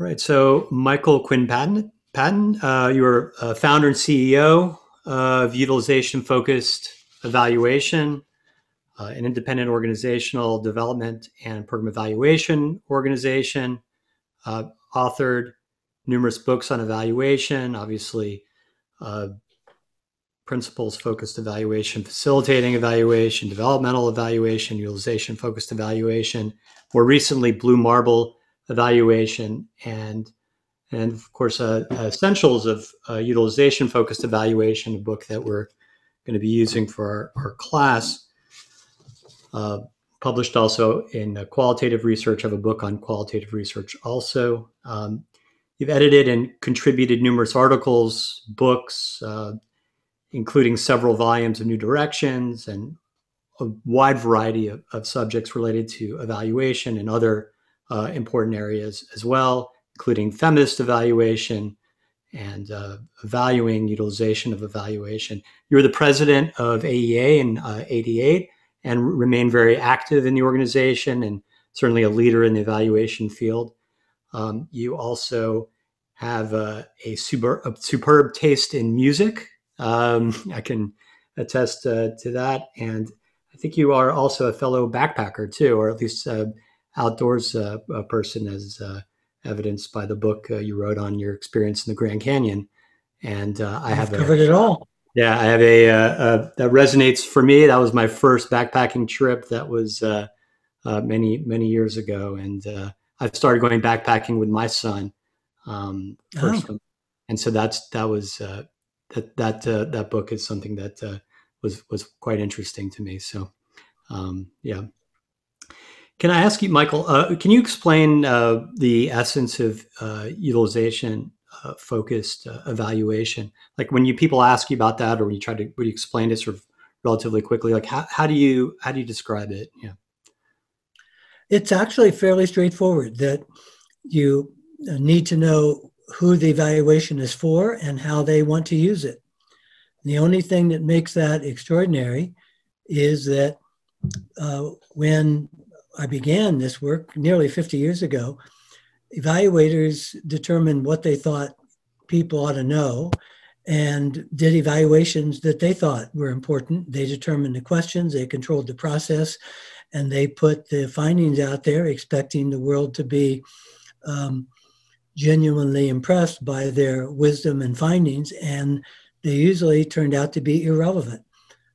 All right. So, Michael Quinn Patton, Patton uh, you're a founder and CEO of Utilization Focused Evaluation, uh, an independent organizational development and program evaluation organization, uh, authored numerous books on evaluation, obviously, uh, principles focused evaluation, facilitating evaluation, developmental evaluation, utilization focused evaluation, more recently, Blue Marble evaluation, and and of course, uh, essentials of uh, utilization focused evaluation, a book that we're going to be using for our, our class. Uh, published also in qualitative research. Have a book on qualitative research also. Um, you've edited and contributed numerous articles, books, uh, including several volumes of New Directions and a wide variety of, of subjects related to evaluation and other uh, important areas as well, including feminist evaluation and uh, valuing utilization of evaluation. You were the president of AEA in uh, 88 and remain very active in the organization and certainly a leader in the evaluation field. Um, you also have uh, a, super, a, superb taste in music. Um, I can attest uh, to that. And I think you are also a fellow backpacker too, or at least uh, outdoors uh, person, as uh, evidenced by the book uh, you wrote on your experience in the Grand Canyon. And I have covered a, it all. Yeah, I have a, that resonates for me. That was my first backpacking trip. That was many many years ago, and I've started going backpacking with my son um, first, oh. and so that's that was uh, that that uh, that book is something that uh, was was quite interesting to me. So um, yeah. Can I ask you, Michael? Uh, can you explain uh, the essence of uh, utilization focused evaluation? Like when you people ask you about that, or when you try to when you explain it sort of relatively quickly, like how, how do you how do you describe it? Yeah. It's actually fairly straightforward that you need to know who the evaluation is for and how they want to use it. The only thing that makes that extraordinary is that uh, when I began this work nearly 50 years ago, evaluators determined what they thought people ought to know and did evaluations that they thought were important. They determined the questions, they controlled the process, and they put the findings out there expecting the world to be um, genuinely impressed by their wisdom and findings, and they usually turned out to be irrelevant.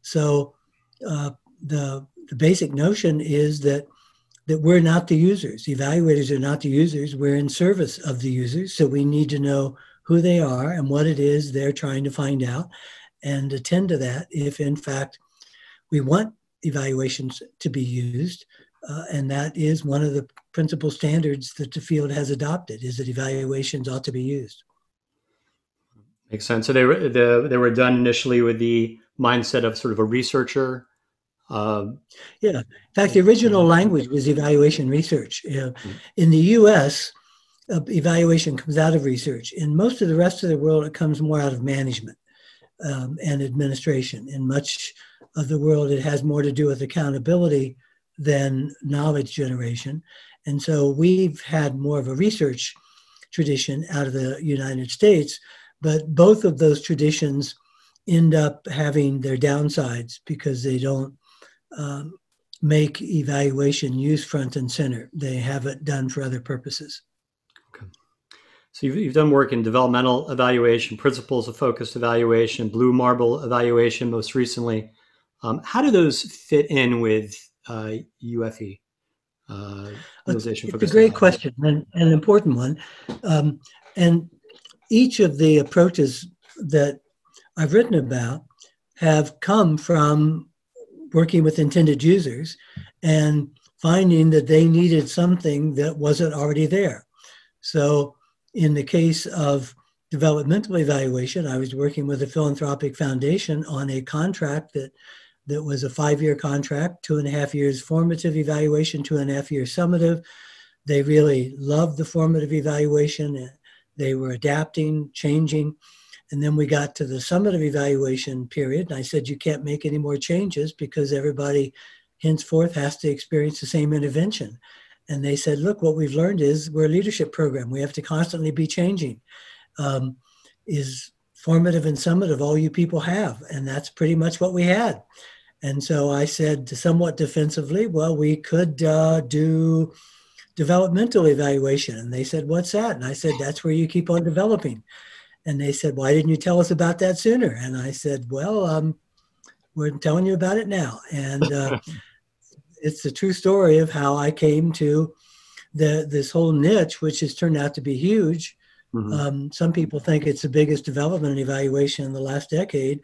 So uh, the the basic notion is that that we're not the users. Evaluators are not the users. We're in service of the users. So we need to know who they are and what it is they're trying to find out and attend to that if in fact we want evaluations to be used uh, and that is one of the principal standards that the field has adopted is that evaluations ought to be used. Makes sense. So they were, the, they were done initially with the mindset of sort of a researcher. Uh, yeah. In fact, the original language was evaluation research. Uh, in the U.S., uh, evaluation comes out of research. In most of the rest of the world, it comes more out of management um, and administration. In much of the world, it has more to do with accountability than knowledge generation. And so we've had more of a research tradition out of the United States, but both of those traditions end up having their downsides because they don't um, make evaluation use front and center. They have it done for other purposes. Okay. So you've, you've done work in developmental evaluation, principles of focused evaluation, blue marble evaluation most recently. Um, how do those fit in with uh, UFE? Uh, it's a great question and, and, an important one. Um, and each of the approaches that I've written about have come from working with intended users and finding that they needed something that wasn't already there. So, in the case of developmental evaluation, I was working with a philanthropic foundation on a contract that that was a five year contract, two and a half years formative evaluation, two and a half years summative. They really loved the formative evaluation. They were adapting, changing. And then we got to the summative evaluation period. And I said, you can't make any more changes because everybody henceforth has to experience the same intervention. And they said, look, what we've learned is we're a leadership program. We have to constantly be changing. Um, is formative and summative all you people have? And that's pretty much what we had. And so I said, somewhat defensively, well, we could uh, do developmental evaluation. And they said, what's that? And I said, that's where you keep on developing. And they said, why didn't you tell us about that sooner? And I said, well, um, we're telling you about it now. And uh, it's the true story of how I came to the this whole niche, which has turned out to be huge. Mm-hmm. Um, some people think it's the biggest development and evaluation in the last decade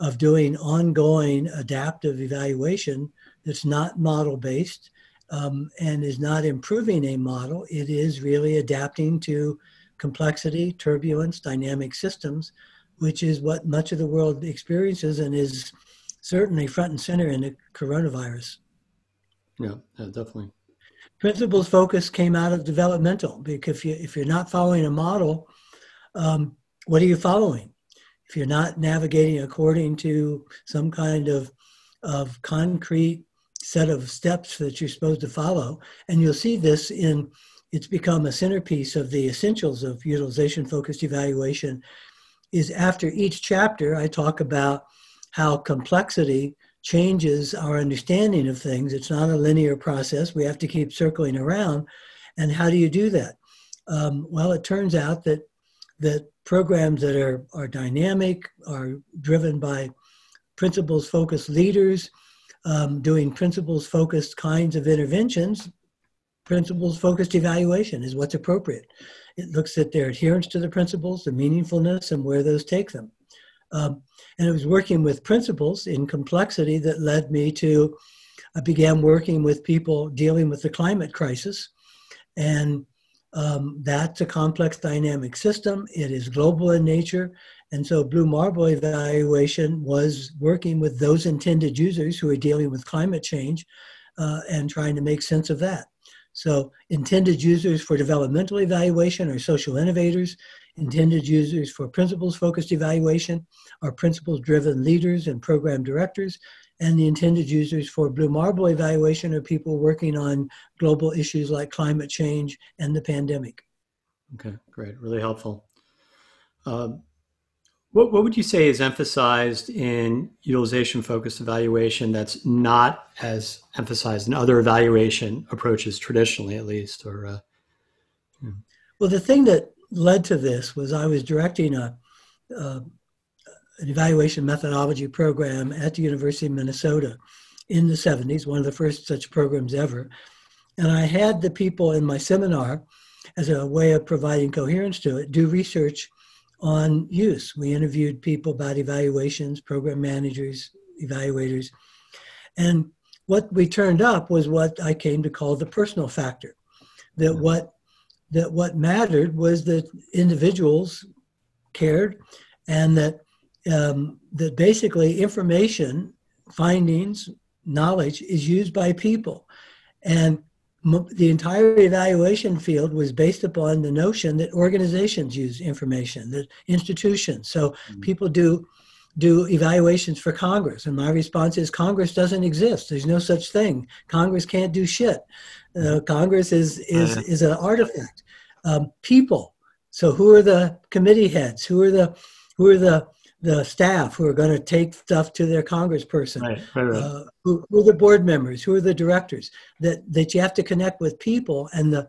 of doing ongoing adaptive evaluation that's not model based um, and is not improving a model. It is really adapting to complexity, turbulence, dynamic systems, which is what much of the world experiences and is certainly front and center in the coronavirus. Yeah, yeah definitely. Principles focus came out of developmental because if, you, if you're not following a model, um, what are you following? If you're not navigating according to some kind of, of concrete set of steps that you're supposed to follow, and you'll see this in it's become a centerpiece of the essentials of utilization focused evaluation is after each chapter i talk about how complexity changes our understanding of things. It's not a linear process. We have to keep circling around. And how do you do that? Um, well, it turns out that that programs that are, are dynamic, are driven by principles focused leaders, um, doing principles focused kinds of interventions, principles focused evaluation is what's appropriate. It looks at their adherence to the principles, the meaningfulness, and where those take them. Um, and it was working with principles in complexity that led me to, I began working with people dealing with the climate crisis. And um, that's a complex dynamic system. It is global in nature. And so Blue Marble evaluation was working with those intended users who are dealing with climate change uh, and trying to make sense of that. So intended users for developmental evaluation are social innovators intended users for principles focused evaluation are principles driven leaders and program directors. And the intended users for Blue Marble evaluation are people working on global issues like climate change and the pandemic. Okay, great. Really helpful. Um, what, what would you say is emphasized in utilization focused evaluation that's not as emphasized in other evaluation approaches, traditionally at least? Or uh, yeah. Well, the thing that led to this was I was directing a, a, an evaluation methodology program at the University of Minnesota in the 70s, one of the first such programs ever. And I had the people in my seminar, as a way of providing coherence to it, do research on use. We interviewed people about evaluations, program managers, evaluators. And what we turned up was what I came to call the personal factor. That what that what mattered was that individuals cared and that um, that basically information findings knowledge is used by people and the entire evaluation field was based upon the notion that organizations use information that institutions so mm-hmm. people do do evaluations for congress and my response is congress doesn't exist there's no such thing congress can't do shit uh, Congress is is uh, is an artifact. Um, people. So who are the committee heads? Who are the who are the the staff who are going to take stuff to their congressperson? Right, right, right. Uh, who, who, are the board members? Who are the directors? That that you have to connect with people and the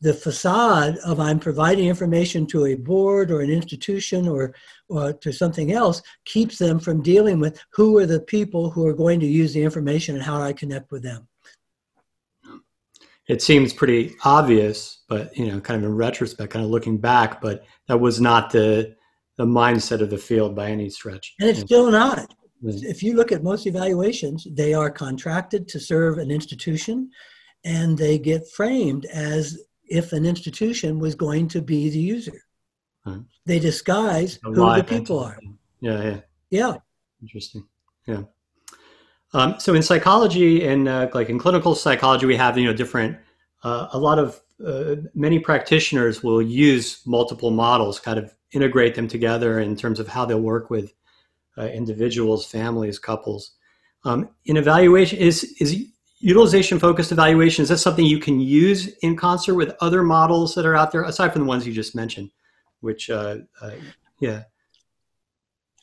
the facade of I'm providing information to a board or an institution or, or to something else keeps them from dealing with who are the people who are going to use the information and how I connect with them it seems pretty obvious, but you know, kind of in retrospect, kind of looking back, but that was not the the mindset of the field by any stretch. And it's still not. If you look at most evaluations, they are contracted to serve an institution and they get framed as if an institution was going to be the user. Right. They disguise who the people are. Yeah, yeah. Yeah. Interesting. Yeah. Um, so in psychology and uh, like in clinical psychology, we have you know different. Uh, a lot of uh, many practitioners will use multiple models, kind of integrate them together in terms of how they'll work with uh, individuals, families, couples. Um, in evaluation, is is utilization focused evaluation is that something you can use in concert with other models that are out there aside from the ones you just mentioned which uh, uh, yeah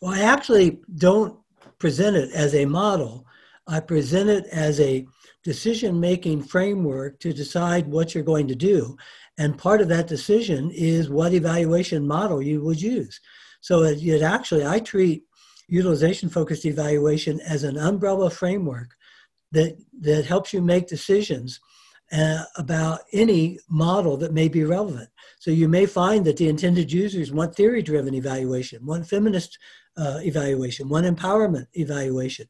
well i actually don't present it as a model i present it as a decision making framework to decide what you're going to do and part of that decision is what evaluation model you would use so it, it actually i treat utilization focused evaluation as an umbrella framework that, that helps you make decisions uh, about any model that may be relevant. So you may find that the intended users want theory driven evaluation, want feminist uh, evaluation, want empowerment evaluation.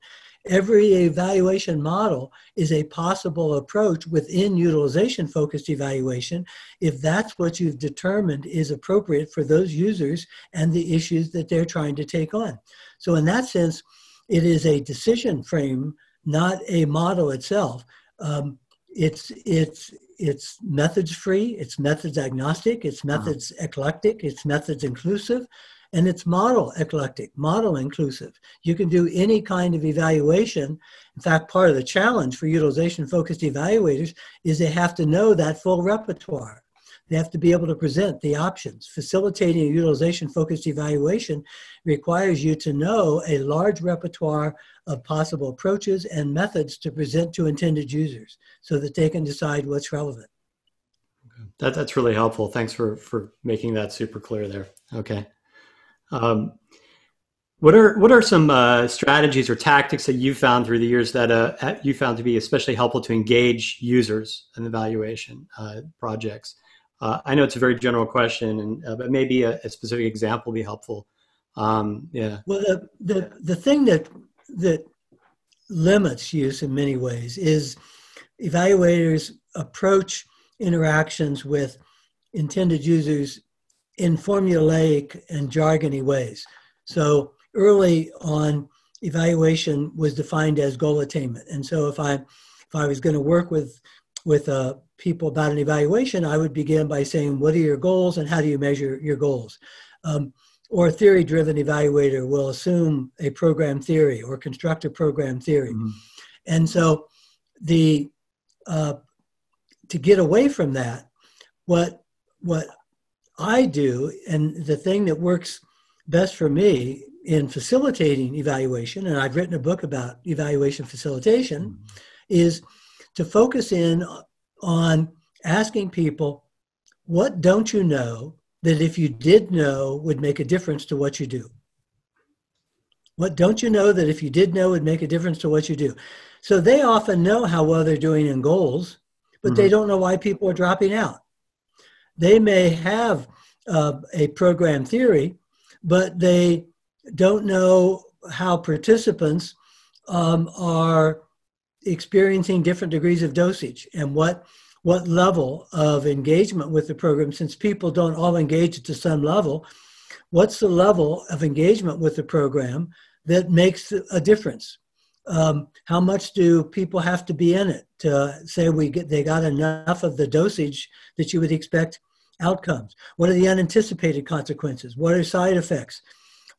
Every evaluation model is a possible approach within utilization focused evaluation if that's what you've determined is appropriate for those users and the issues that they're trying to take on. So, in that sense, it is a decision frame not a model itself. Um, it's it's it's methods free, it's methods agnostic, it's uh-huh. methods eclectic, it's methods inclusive, and it's model eclectic, model inclusive. You can do any kind of evaluation. In fact, part of the challenge for utilization focused evaluators is they have to know that full repertoire. They have to be able to present the options. Facilitating a utilization focused evaluation requires you to know a large repertoire of possible approaches and methods to present to intended users so that they can decide what's relevant. That, that's really helpful. Thanks for, for making that super clear there. Okay. Um, what are what are some uh, strategies or tactics that you found through the years that uh, you found to be especially helpful to engage users in evaluation uh, projects? Uh, I know it's a very general question, and uh, but maybe a, a, specific example would be helpful. Um, yeah. Well, the, the the thing that that limits use in many ways is evaluators approach interactions with intended users in formulaic and jargony ways. So early on, evaluation was defined as goal attainment, and so if I if I was going to work with with uh, people about an evaluation, I would begin by saying, "What are your goals, and how do you measure your goals?" Um, or a theory driven evaluator will assume a program theory or construct a program theory. Mm-hmm. And so the uh, to get away from that, what what I do and the thing that works best for me in facilitating evaluation, and I've written a book about evaluation facilitation, mm-hmm. is to focus in on asking people, what don't you know that if you did know would make a difference to what you do? What don't you know that if you did know would make a difference to what you do? So they often know how well they're doing in goals, but mm-hmm. they don't know why people are dropping out. They may have uh, a program theory, but they don't know how participants um, are experiencing different degrees of dosage and what what level of engagement with the program, since people don't all engage to some level, what's the level of engagement with the program that makes a difference? Um, how much do people have to be in it to say we get they got enough of the dosage that you would expect outcomes? What are the unanticipated consequences? What are side effects?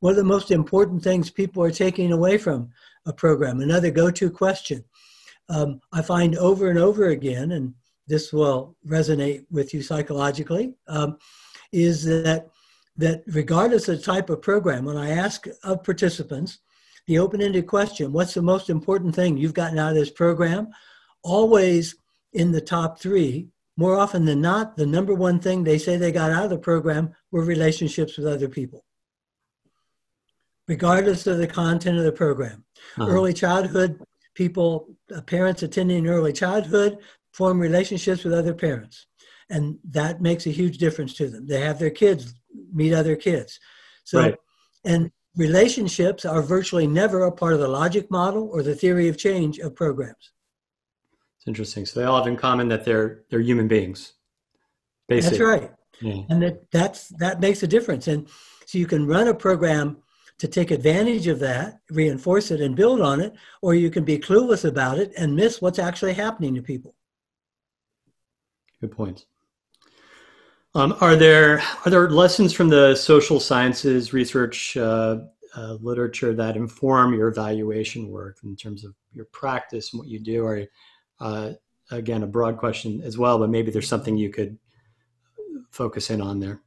What are the most important things people are taking away from a program? Another go-to question. Um, I find over and over again, and this will resonate with you psychologically, um, is that that regardless of the type of program, when I ask of participants the open-ended question, what's the most important thing you've gotten out of this program? Always in the top three, more often than not, the number one thing they say they got out of the program were relationships with other people. Regardless of the content of the program. Uh-huh. Early childhood people, uh, parents attending early childhood, form relationships with other parents. And that makes a huge difference to them. They have their kids meet other kids. So, right. and relationships are virtually never a part of the logic model or the theory of change of programs. It's interesting. So they all have in common that they're they're human beings. Basically. That's right. Yeah. And that that's that makes a difference. And so you can run a program to take advantage of that, reinforce it, and build on it, or you can be clueless about it and miss what's actually happening to people. Good points. Um, are there are there lessons from the social sciences research uh, uh, literature that inform your evaluation work in terms of your practice and what you do? Are Uh, again, a broad question as well, but maybe there's something you could focus in on there.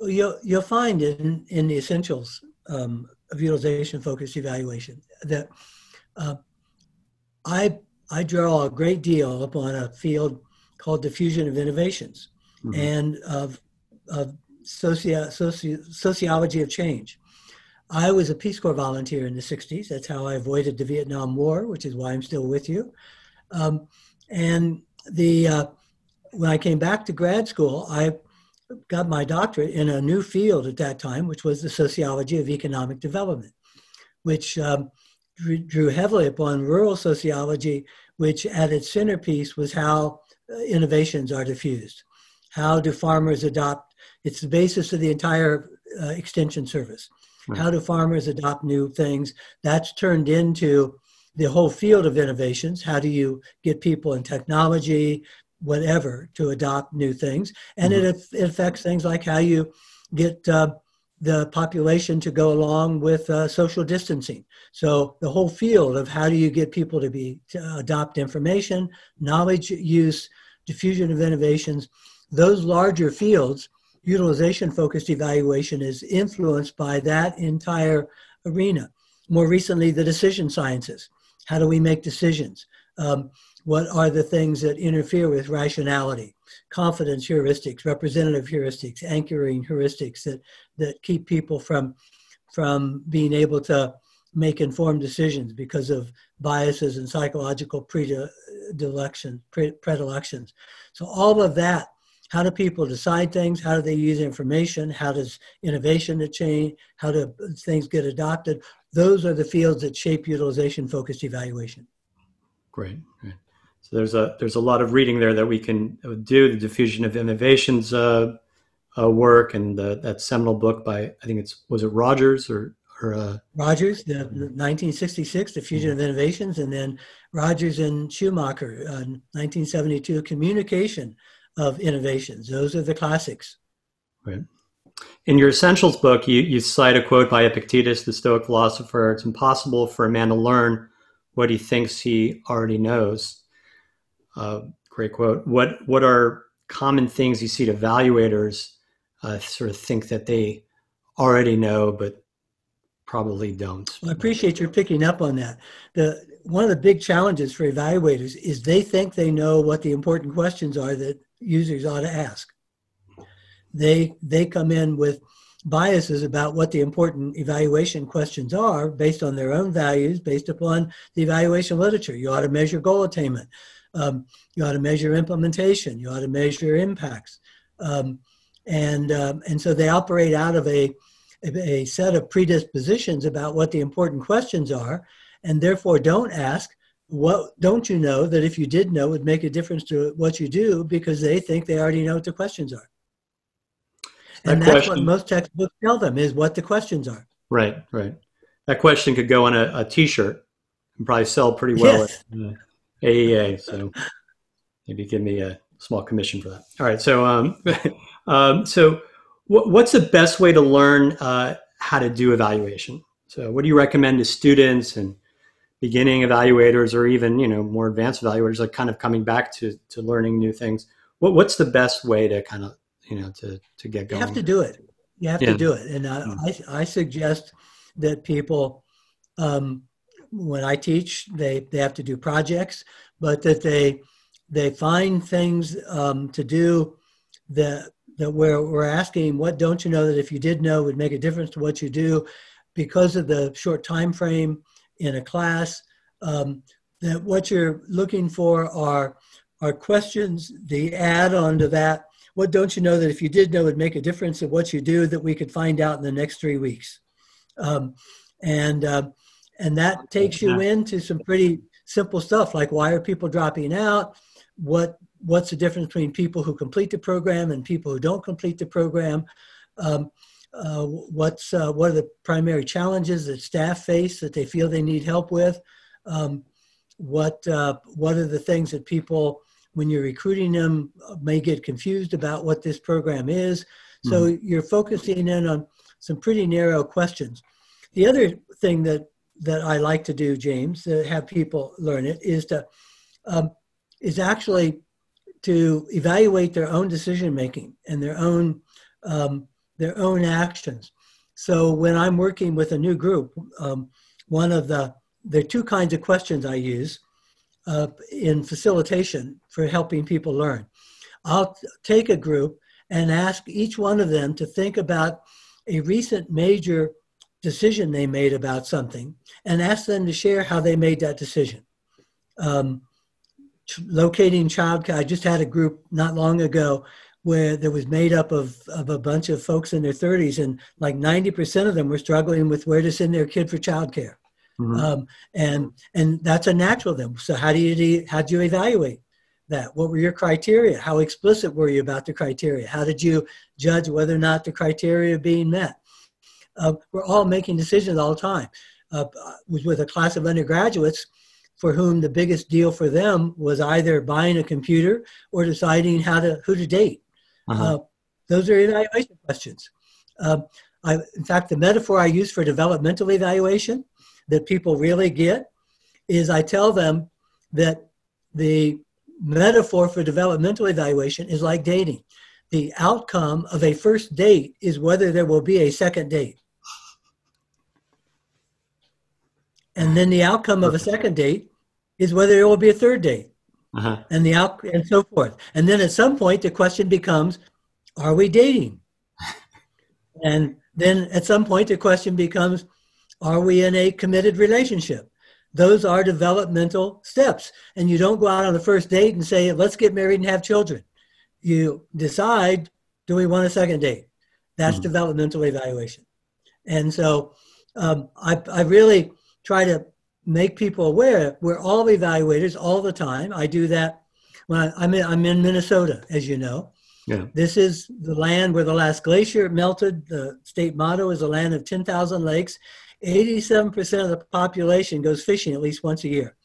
You'll, you'll find in, in the essentials um, of utilization focused evaluation that uh, I, I draw a great deal upon a field called diffusion of innovations mm-hmm. and of, of socio, socio, sociology of change. I was a Peace Corps volunteer in the 60s. That's how I avoided the Vietnam War, which is why I'm still with you. Um, and the uh, when I came back to grad school, I got my doctorate in a new field at that time, which was the sociology of economic development, which um, drew heavily upon rural sociology, which at its centerpiece was how uh, innovations are diffused. How do farmers adopt? It's the basis of the entire uh, extension service. Right. How do farmers adopt new things? That's turned into the whole field of innovations. How do you get people in technology, whatever, to adopt new things? And mm-hmm. it, it, affects things like how you get uh, the population to go along with uh, social distancing. So the whole field of how do you get people to be to adopt information, knowledge use, diffusion of innovations, those larger fields, utilization focused evaluation is influenced by that entire arena. More recently, the decision sciences. How do we make decisions? Um, what are the things that interfere with rationality? Confidence heuristics, representative heuristics, anchoring heuristics that, that keep people from, from being able to make informed decisions because of biases and psychological predilections. predilections. So all of that, how do people decide things? How do they use information? How does innovation change? How do things get adopted? Those are the fields that shape utilization focused evaluation. Great. Great. So there's a there's a lot of reading there that we can do. The diffusion of innovations uh, uh, work and the, that seminal book by I think it's was it Rogers or or uh, Rogers, the, 1966 diffusion of innovations, and then Rogers and Shoemaker, 1972 uh, communication of innovations. Those are the classics. Right. In your Essentials book, you, you cite a quote by Epictetus, the Stoic philosopher It's impossible for a man to learn what he thinks he already knows. Uh, great quote. What, what are common things you see to evaluators uh, sort of think that they already know, but probably don't? Well, I appreciate your picking up on that. The, one of the big challenges for evaluators is they think they know what the important questions are that users ought to ask they they come in with biases about what the important evaluation questions are based on their own values, based upon the evaluation literature. You ought to measure goal attainment. Um, you ought to measure implementation. You ought to measure impacts. Um, and, um, and so they operate out of a, a set of predispositions about what the important questions are, and therefore don't ask, what don't you know that if you did know it would make a difference to what you do because they think they already know what the questions are and that that's question, what most textbooks tell them is what the questions are. Right, right. That question could go on a a T-shirt and probably sell pretty well yes. at uh, AEA. So maybe give me a small commission for that. All right. So, um, um, so w- what's the best way to learn uh, how to do evaluation? So, what do you recommend to students and beginning evaluators, or even you know more advanced evaluators, like kind of coming back to to learning new things? What, what's the best way to kind of you know to to get going you have to do it you have yeah. to do it and uh, mm. I, I suggest that people um, when i teach they they have to do projects but that they they find things um, to do that that where we're asking what don't you know that if you did know would make a difference to what you do because of the short time frame in a class um, that what you're looking for are are questions the add on to that what don't you know that if you did know it would make a difference in what you do that we could find out in the next three weeks. Um, and uh, and that takes you into some pretty simple stuff like why are people dropping out? What what's the difference between people who complete the program and people who don't complete the program? Um, uh, what's uh, what are the primary challenges that staff face that they feel they need help with? Um, what uh, what are the things that people when you're recruiting them uh, may get confused about what this program is. So mm-hmm. you're focusing in on some pretty narrow questions. The other thing that that I like to do, James, to have people learn it, is to um, is actually to evaluate their own decision making and their own um, their own actions. So when I'm working with a new group, um, one of the there are two kinds of questions I use uh, in facilitation for helping people learn. I'll take a group and ask each one of them to think about a recent major decision they made about something and ask them to share how they made that decision. Um, locating childcare, I just had a group not long ago where there was made up of, of a bunch of folks in their 30s and like 90% of them were struggling with where to send their kid for childcare. Mm-hmm. Um, and and that's a natural thing. So how do you how do you evaluate that? What were your criteria? How explicit were you about the criteria? How did you judge whether or not the criteria are being met? Uh, we're all making decisions all the time. Uh, was with a class of undergraduates for whom the biggest deal for them was either buying a computer or deciding how to who to date. Uh-huh. Uh, those are evaluation questions. Uh, I, in fact, the metaphor I use for developmental evaluation that people really get is I tell them that the metaphor for developmental evaluation is like dating. The outcome of a first date is whether there will be a second date. And then the outcome of a second date is whether there will be a third date. Uh-huh. And the out and so forth. And then at some point the question becomes, are we dating? and then at some point the question becomes, are we in a committed relationship? Those are developmental steps. And you don't go out on the first date and say, let's get married and have children. You decide, do we want a second date? That's mm-hmm. developmental evaluation. And so um, I, I really try to make people aware we're all evaluators all the time. I do that when I, am in, I'm in Minnesota, as you know. Yeah. This is the land where the last glacier melted. The state motto is a land of 10,000 lakes. 87% of the population goes fishing at least once a year.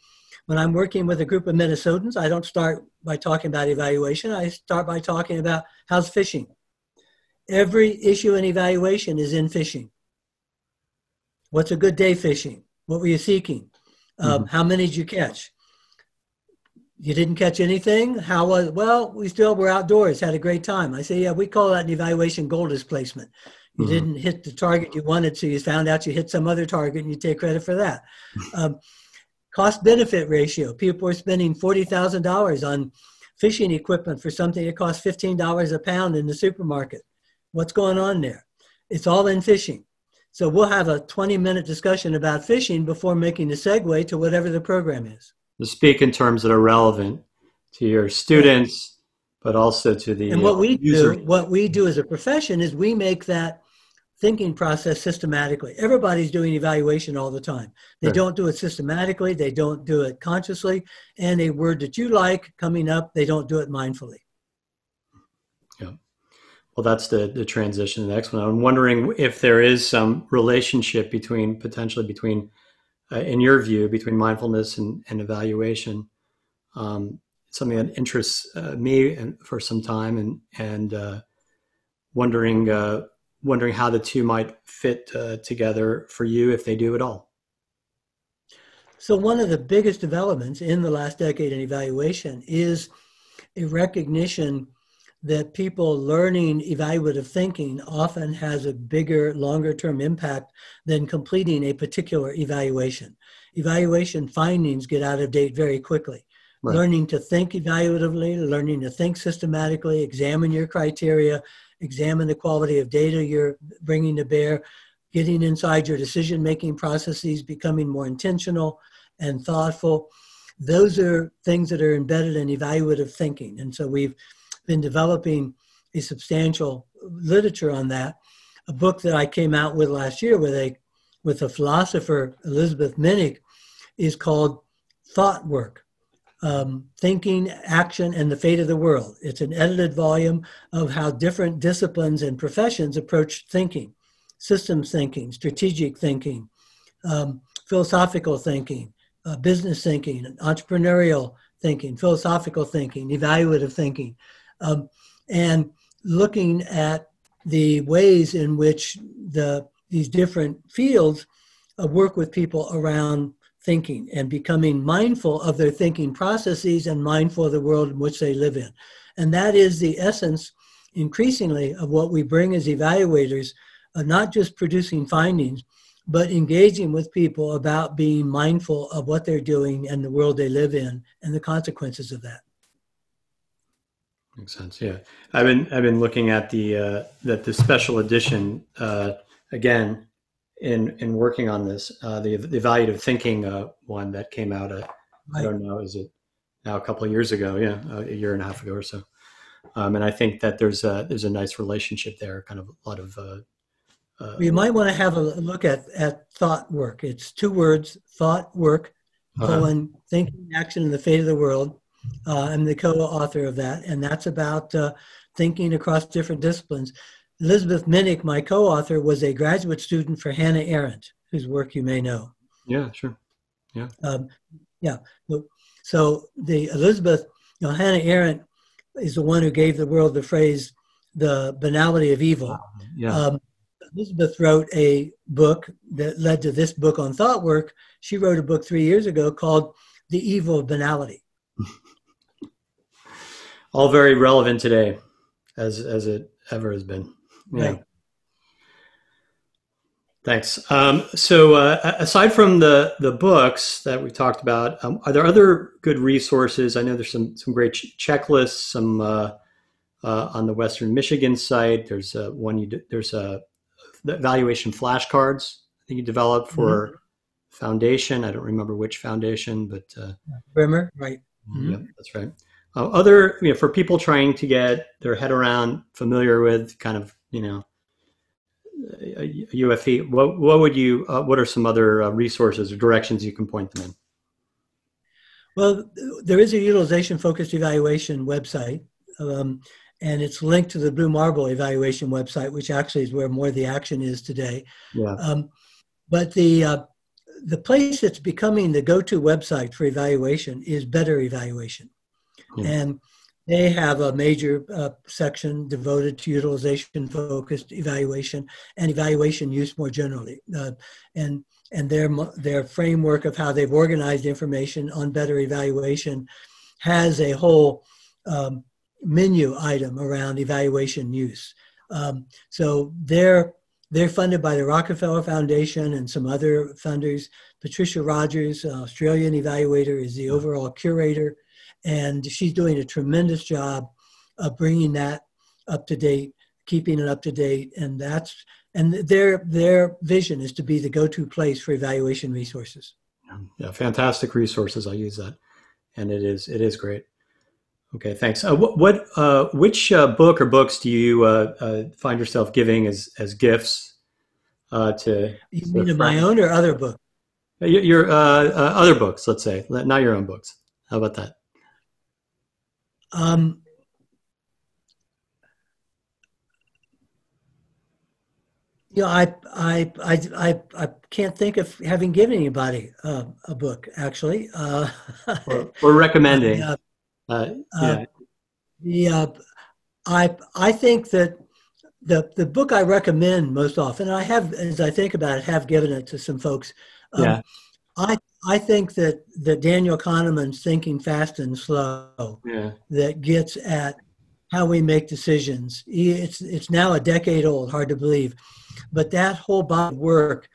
When I'm working with a group of Minnesotans, I don't start by talking about evaluation. I start by talking about how's fishing. Every issue in evaluation is in fishing. What's a good day fishing? What were you seeking? Um, mm-hmm. How many did you catch? You didn't catch anything? How was, well, we still were outdoors, had a great time. I say, yeah, we call that an evaluation goal displacement. You mm-hmm. didn't hit the target you wanted, so you found out you hit some other target and you take credit for that. Um, cost benefit ratio. People are spending $40,000 on fishing equipment for something that costs $15 a pound in the supermarket. What's going on there? It's all in fishing. So we'll have a 20 minute discussion about fishing before making the segue to whatever the program is. To speak in terms that are relevant to your students, but also to the and what we user. do what we do as a profession is we make that thinking process systematically. Everybody's doing evaluation all the time. They right. don't do it systematically. They don't do it consciously. And a word that you like coming up they don't do it mindfully. Yeah. Well that's the the transition to the next one. I'm wondering if there is some relationship between potentially between uh, in your view between mindfulness and, and evaluation um, something that interests uh, me and for some time and and uh, wondering uh, wondering how the two might fit uh, together for you if they do at all. So one of the biggest developments in the last decade in evaluation is a recognition that people learning evaluative thinking often has a bigger, longer term impact than completing a particular evaluation. Evaluation findings get out of date very quickly. Right. Learning to think evaluatively, learning to think systematically, examine your criteria, examine the quality of data you're bringing to bear, getting inside your decision making processes, becoming more intentional and thoughtful. Those are things that are embedded in evaluative thinking. And so we've been developing a substantial literature on that. A book that I came out with last year with a with a philosopher, Elizabeth Minnich, is called Thought Work um, Thinking, Action, and the Fate of the World. It's an edited volume of how different disciplines and professions approach thinking systems thinking, strategic thinking, um, philosophical thinking, uh, business thinking, entrepreneurial thinking, philosophical thinking, evaluative thinking, um, and looking at the ways in which the these different fields uh, work with people around thinking and becoming mindful of their thinking processes and mindful of the world in which they live in. And that is the essence, increasingly, of what we bring as evaluators, uh, not just producing findings, but engaging with people about being mindful of what they're doing and the world they live in and the consequences of that. Makes sense. Yeah, I've been I've been looking at the uh, that the special edition uh, again in in working on this uh, the the evaluative thinking uh, one that came out. Uh, I don't know, is it now a couple of years ago? Yeah, a year and a half ago or so. Um, and I think that there's a there's a nice relationship there. Kind of a lot of. Uh, uh, you might want to have a look at at thought work. It's two words: thought work, uh-huh. thinking, action, and the fate of the world uh, I'm the co-author of that, and that's about uh, thinking across different disciplines. Elizabeth Minnich, my co-author, was a graduate student for Hannah Arendt, whose work you may know. Yeah, sure. Yeah. Um, yeah. So the Elizabeth, you know, Hannah Arendt is the one who gave the world the phrase "the banality of evil." Yeah. Um, Elizabeth wrote a book that led to this book on thought work. She wrote a book three years ago called "The Evil of Banality." all very relevant today, as as it ever has been. Yeah. Right. Thanks. Um, so, uh, aside from the the books that we talked about, um, are there other good resources? I know there's some some great ch- checklists. Some uh, uh, on the Western Michigan site. There's a one you d- there's a the evaluation flashcards. I think you developed for mm-hmm. foundation. I don't remember which foundation, but uh, Bremer, right? Mm-hmm. Yeah, that's right. Uh, other, you know, for people trying to get their head around, familiar with kind of, you know, UFE, what, what would you, uh, what are some other uh, resources or directions you can point them in? Well, there is a utilization focused evaluation website, um, and it's linked to the Blue Marble evaluation website, which actually is where more of the action is today. Yeah. Um, but the uh, the place that's becoming the go-to website for evaluation is Better Evaluation. Yeah. And they have a major uh, section devoted to utilization focused evaluation and evaluation use more generally. Uh, and and their, their framework of how they've organized information on better evaluation has a whole um, menu item around evaluation use. Um, so they're they're funded by the Rockefeller Foundation and some other funders. Patricia Rogers, Australian evaluator, is the overall curator and she's doing a tremendous job of bringing that up to date, keeping it up to date, and that's and their their vision is to be the go-to place for evaluation resources. Yeah, fantastic resources. I use that, and it is it is great. Okay, thanks. Uh, what, what uh, which uh, book or books do you uh, uh, find yourself giving as as gifts uh, to? You mean my own or other book? Your, your other books, let's say, not your own books. How about that? Um, you know, I, I, I, I, I can't think of having given anybody uh, a book actually. Uh, or, or, recommending. Uh, uh, yeah. the, uh, I, I think that the, the book I recommend most often, I have, as I think about it, have given it to some folks. Um, yeah. I I think that that Daniel Kahneman's thinking fast and slow yeah. that gets at how we make decisions. It's it's now a decade old, hard to believe, but that whole body of work,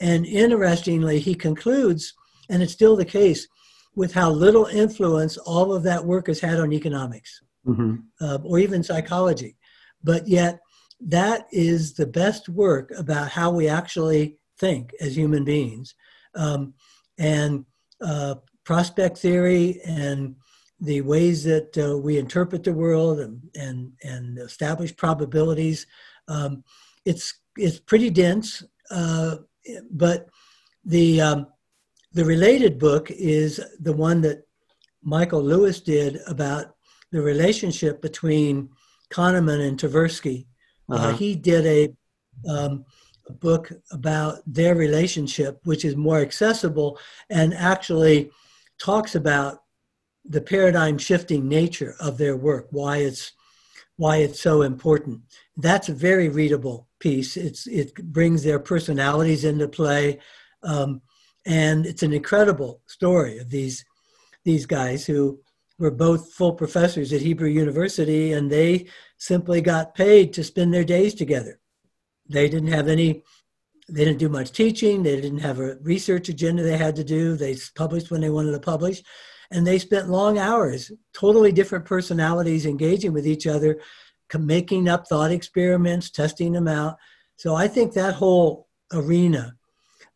and interestingly, he concludes, and it's still the case, with how little influence all of that work has had on economics mm-hmm. uh, or even psychology, but yet that is the best work about how we actually think as human beings. Um, and uh, prospect theory and the ways that uh, we interpret the world and, and, and establish probabilities. Um, it's, it's pretty dense, uh, but the, um, the related book is the one that Michael Lewis did about the relationship between Kahneman and Tversky. Uh, uh-huh. he did a um, a book about their relationship, which is more accessible and actually talks about the paradigm shifting nature of their work, why it's why it's so important. That's a very readable piece. It's it brings their personalities into play, um, And it's an incredible story of these these guys who were both full professors at Hebrew University, and they simply got paid to spend their days together. They didn't have any, they didn't do much teaching. They didn't have a research agenda they had to do. They published when they wanted to publish. And they spent long hours, totally different personalities engaging with each other, making up thought experiments, testing them out. So I think that whole arena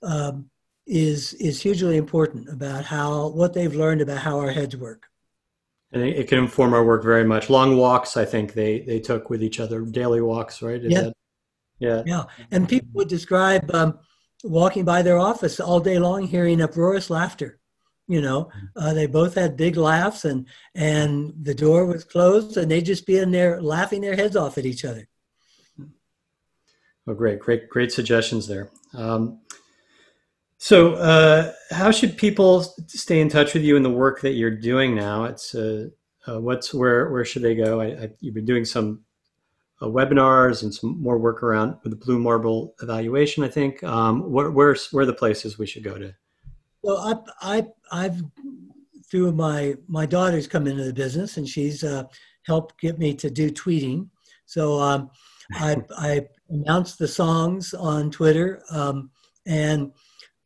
um, is is hugely important about how what they've learned about how our heads work. And it can inform our work very much. Long walks, I think they they took with each other, daily walks, right? Is yeah. That, yeah. Yeah. And people would describe um, walking by their office all day long, hearing uproarious laughter. You know, uh, they both had big laughs, and and the door was closed, and they'd just be in there laughing their heads off at each other. Oh, great, great, great suggestions there. Um, so, uh, how should people stay in touch with you in the work that you're doing now? It's uh, uh, what's where where should they go? I, I, you've been doing some uh, webinars and some more work around with the Blue Marble evaluation. I think. Um, where where's where are the places we should go to? Well, I I I've through my my daughter's come into the business and she's uh, helped get me to do tweeting. So um, I I announced the songs on Twitter um, and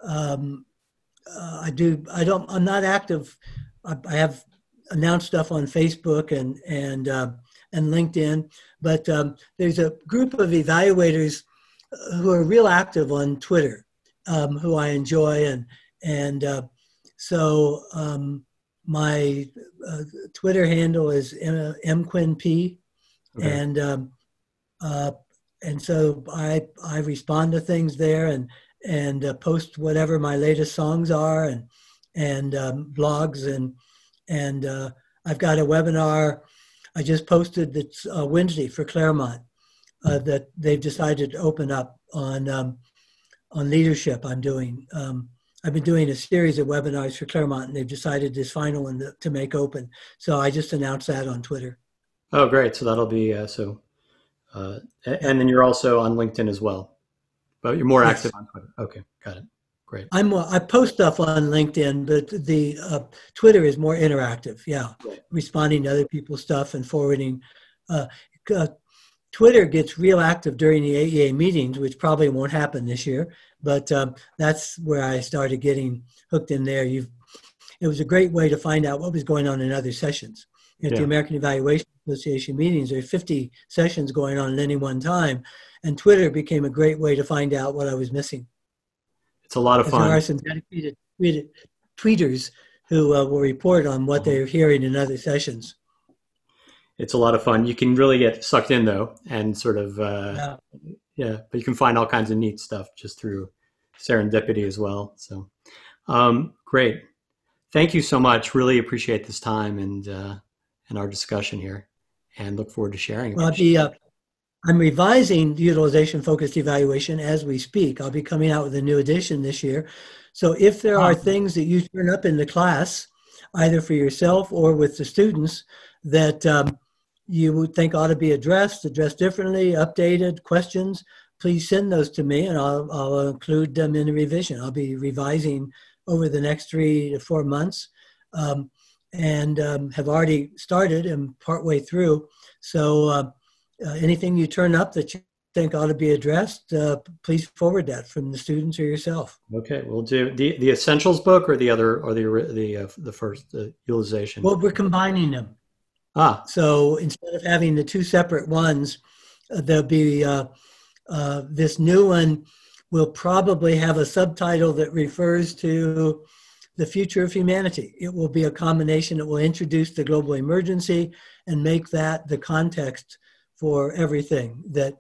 um, uh, I do. I don't. I'm not active. I, I, have announced stuff on Facebook and and uh, and LinkedIn, but um, there's a group of evaluators who are real active on Twitter, um, who I enjoy, and and uh, so um, my uh, Twitter handle is mquinnp, okay. and um, uh, and so I I respond to things there and and uh, post whatever my latest songs are and and um, blogs and and uh, I've got a webinar I just posted that's uh, Wednesday for Claremont uh, that they've decided to open up on um, on leadership. I'm doing. Um, I've been doing a series of webinars for Claremont, and they've decided this final one to, to make open. So I just announced that on Twitter. Oh, great! So that'll be uh, so, uh, and then you're also on LinkedIn as well. But you're more yes. active on Twitter. Okay, got it. Great. I'm I post stuff on LinkedIn, but the uh, Twitter is more interactive. Yeah, right. responding to other people's stuff and forwarding. Uh, uh, Twitter gets real active during the AEA meetings, which probably won't happen this year. But um, that's where I started getting hooked in there. You've, it was a great way to find out what was going on in other sessions. At yeah. the American Evaluation Association meetings, there are 50 sessions going on at any one time, and Twitter became a great way to find out what I was missing. It's a lot of fun. There are some dedicated tweeters who uh, will report on what mm-hmm. they're hearing in other sessions. It's a lot of fun. You can really get sucked in though, and sort of uh, yeah. yeah. But you can find all kinds of neat stuff just through serendipity as well. So um, great. Thank you so much. Really appreciate this time and uh, and our discussion here, and look forward to sharing. Well, the uh, I'm revising the utilization focused evaluation as we speak. I'll be coming out with a new edition this year. So if there are things that you turn up in the class, either for yourself or with the students, that um, you would think ought to be addressed, addressed differently, updated, questions, please send those to me and I'll, I'll include them in the revision. I'll be revising over the next three to four months um, and um, have already started and partway through. So uh, uh, anything you turn up that you think ought to be addressed, uh, please forward that from the students or yourself. Okay, we'll do the the essentials book or the other or the the uh, the first the utilization. Well, we're combining them. Ah, so instead of having the two separate ones, uh, there'll be uh, uh, this new one will probably have a subtitle that refers to the future of humanity. It will be a combination that will introduce the global emergency and make that the context for everything. That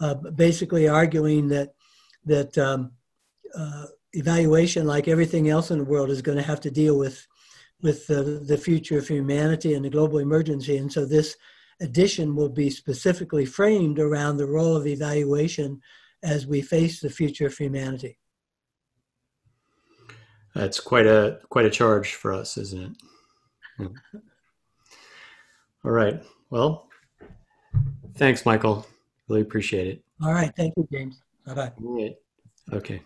uh, basically arguing that that um, uh, evaluation, like everything else in the world, is going to have to deal with with the, the future of humanity and the global emergency. And so this edition will be specifically framed around the role of evaluation as we face the future of humanity. That's quite a quite a charge for us, isn't it? Yeah. All right. Well, Thanks, Michael. Really appreciate it. All right. Thank you, James. Bye bye. Okay.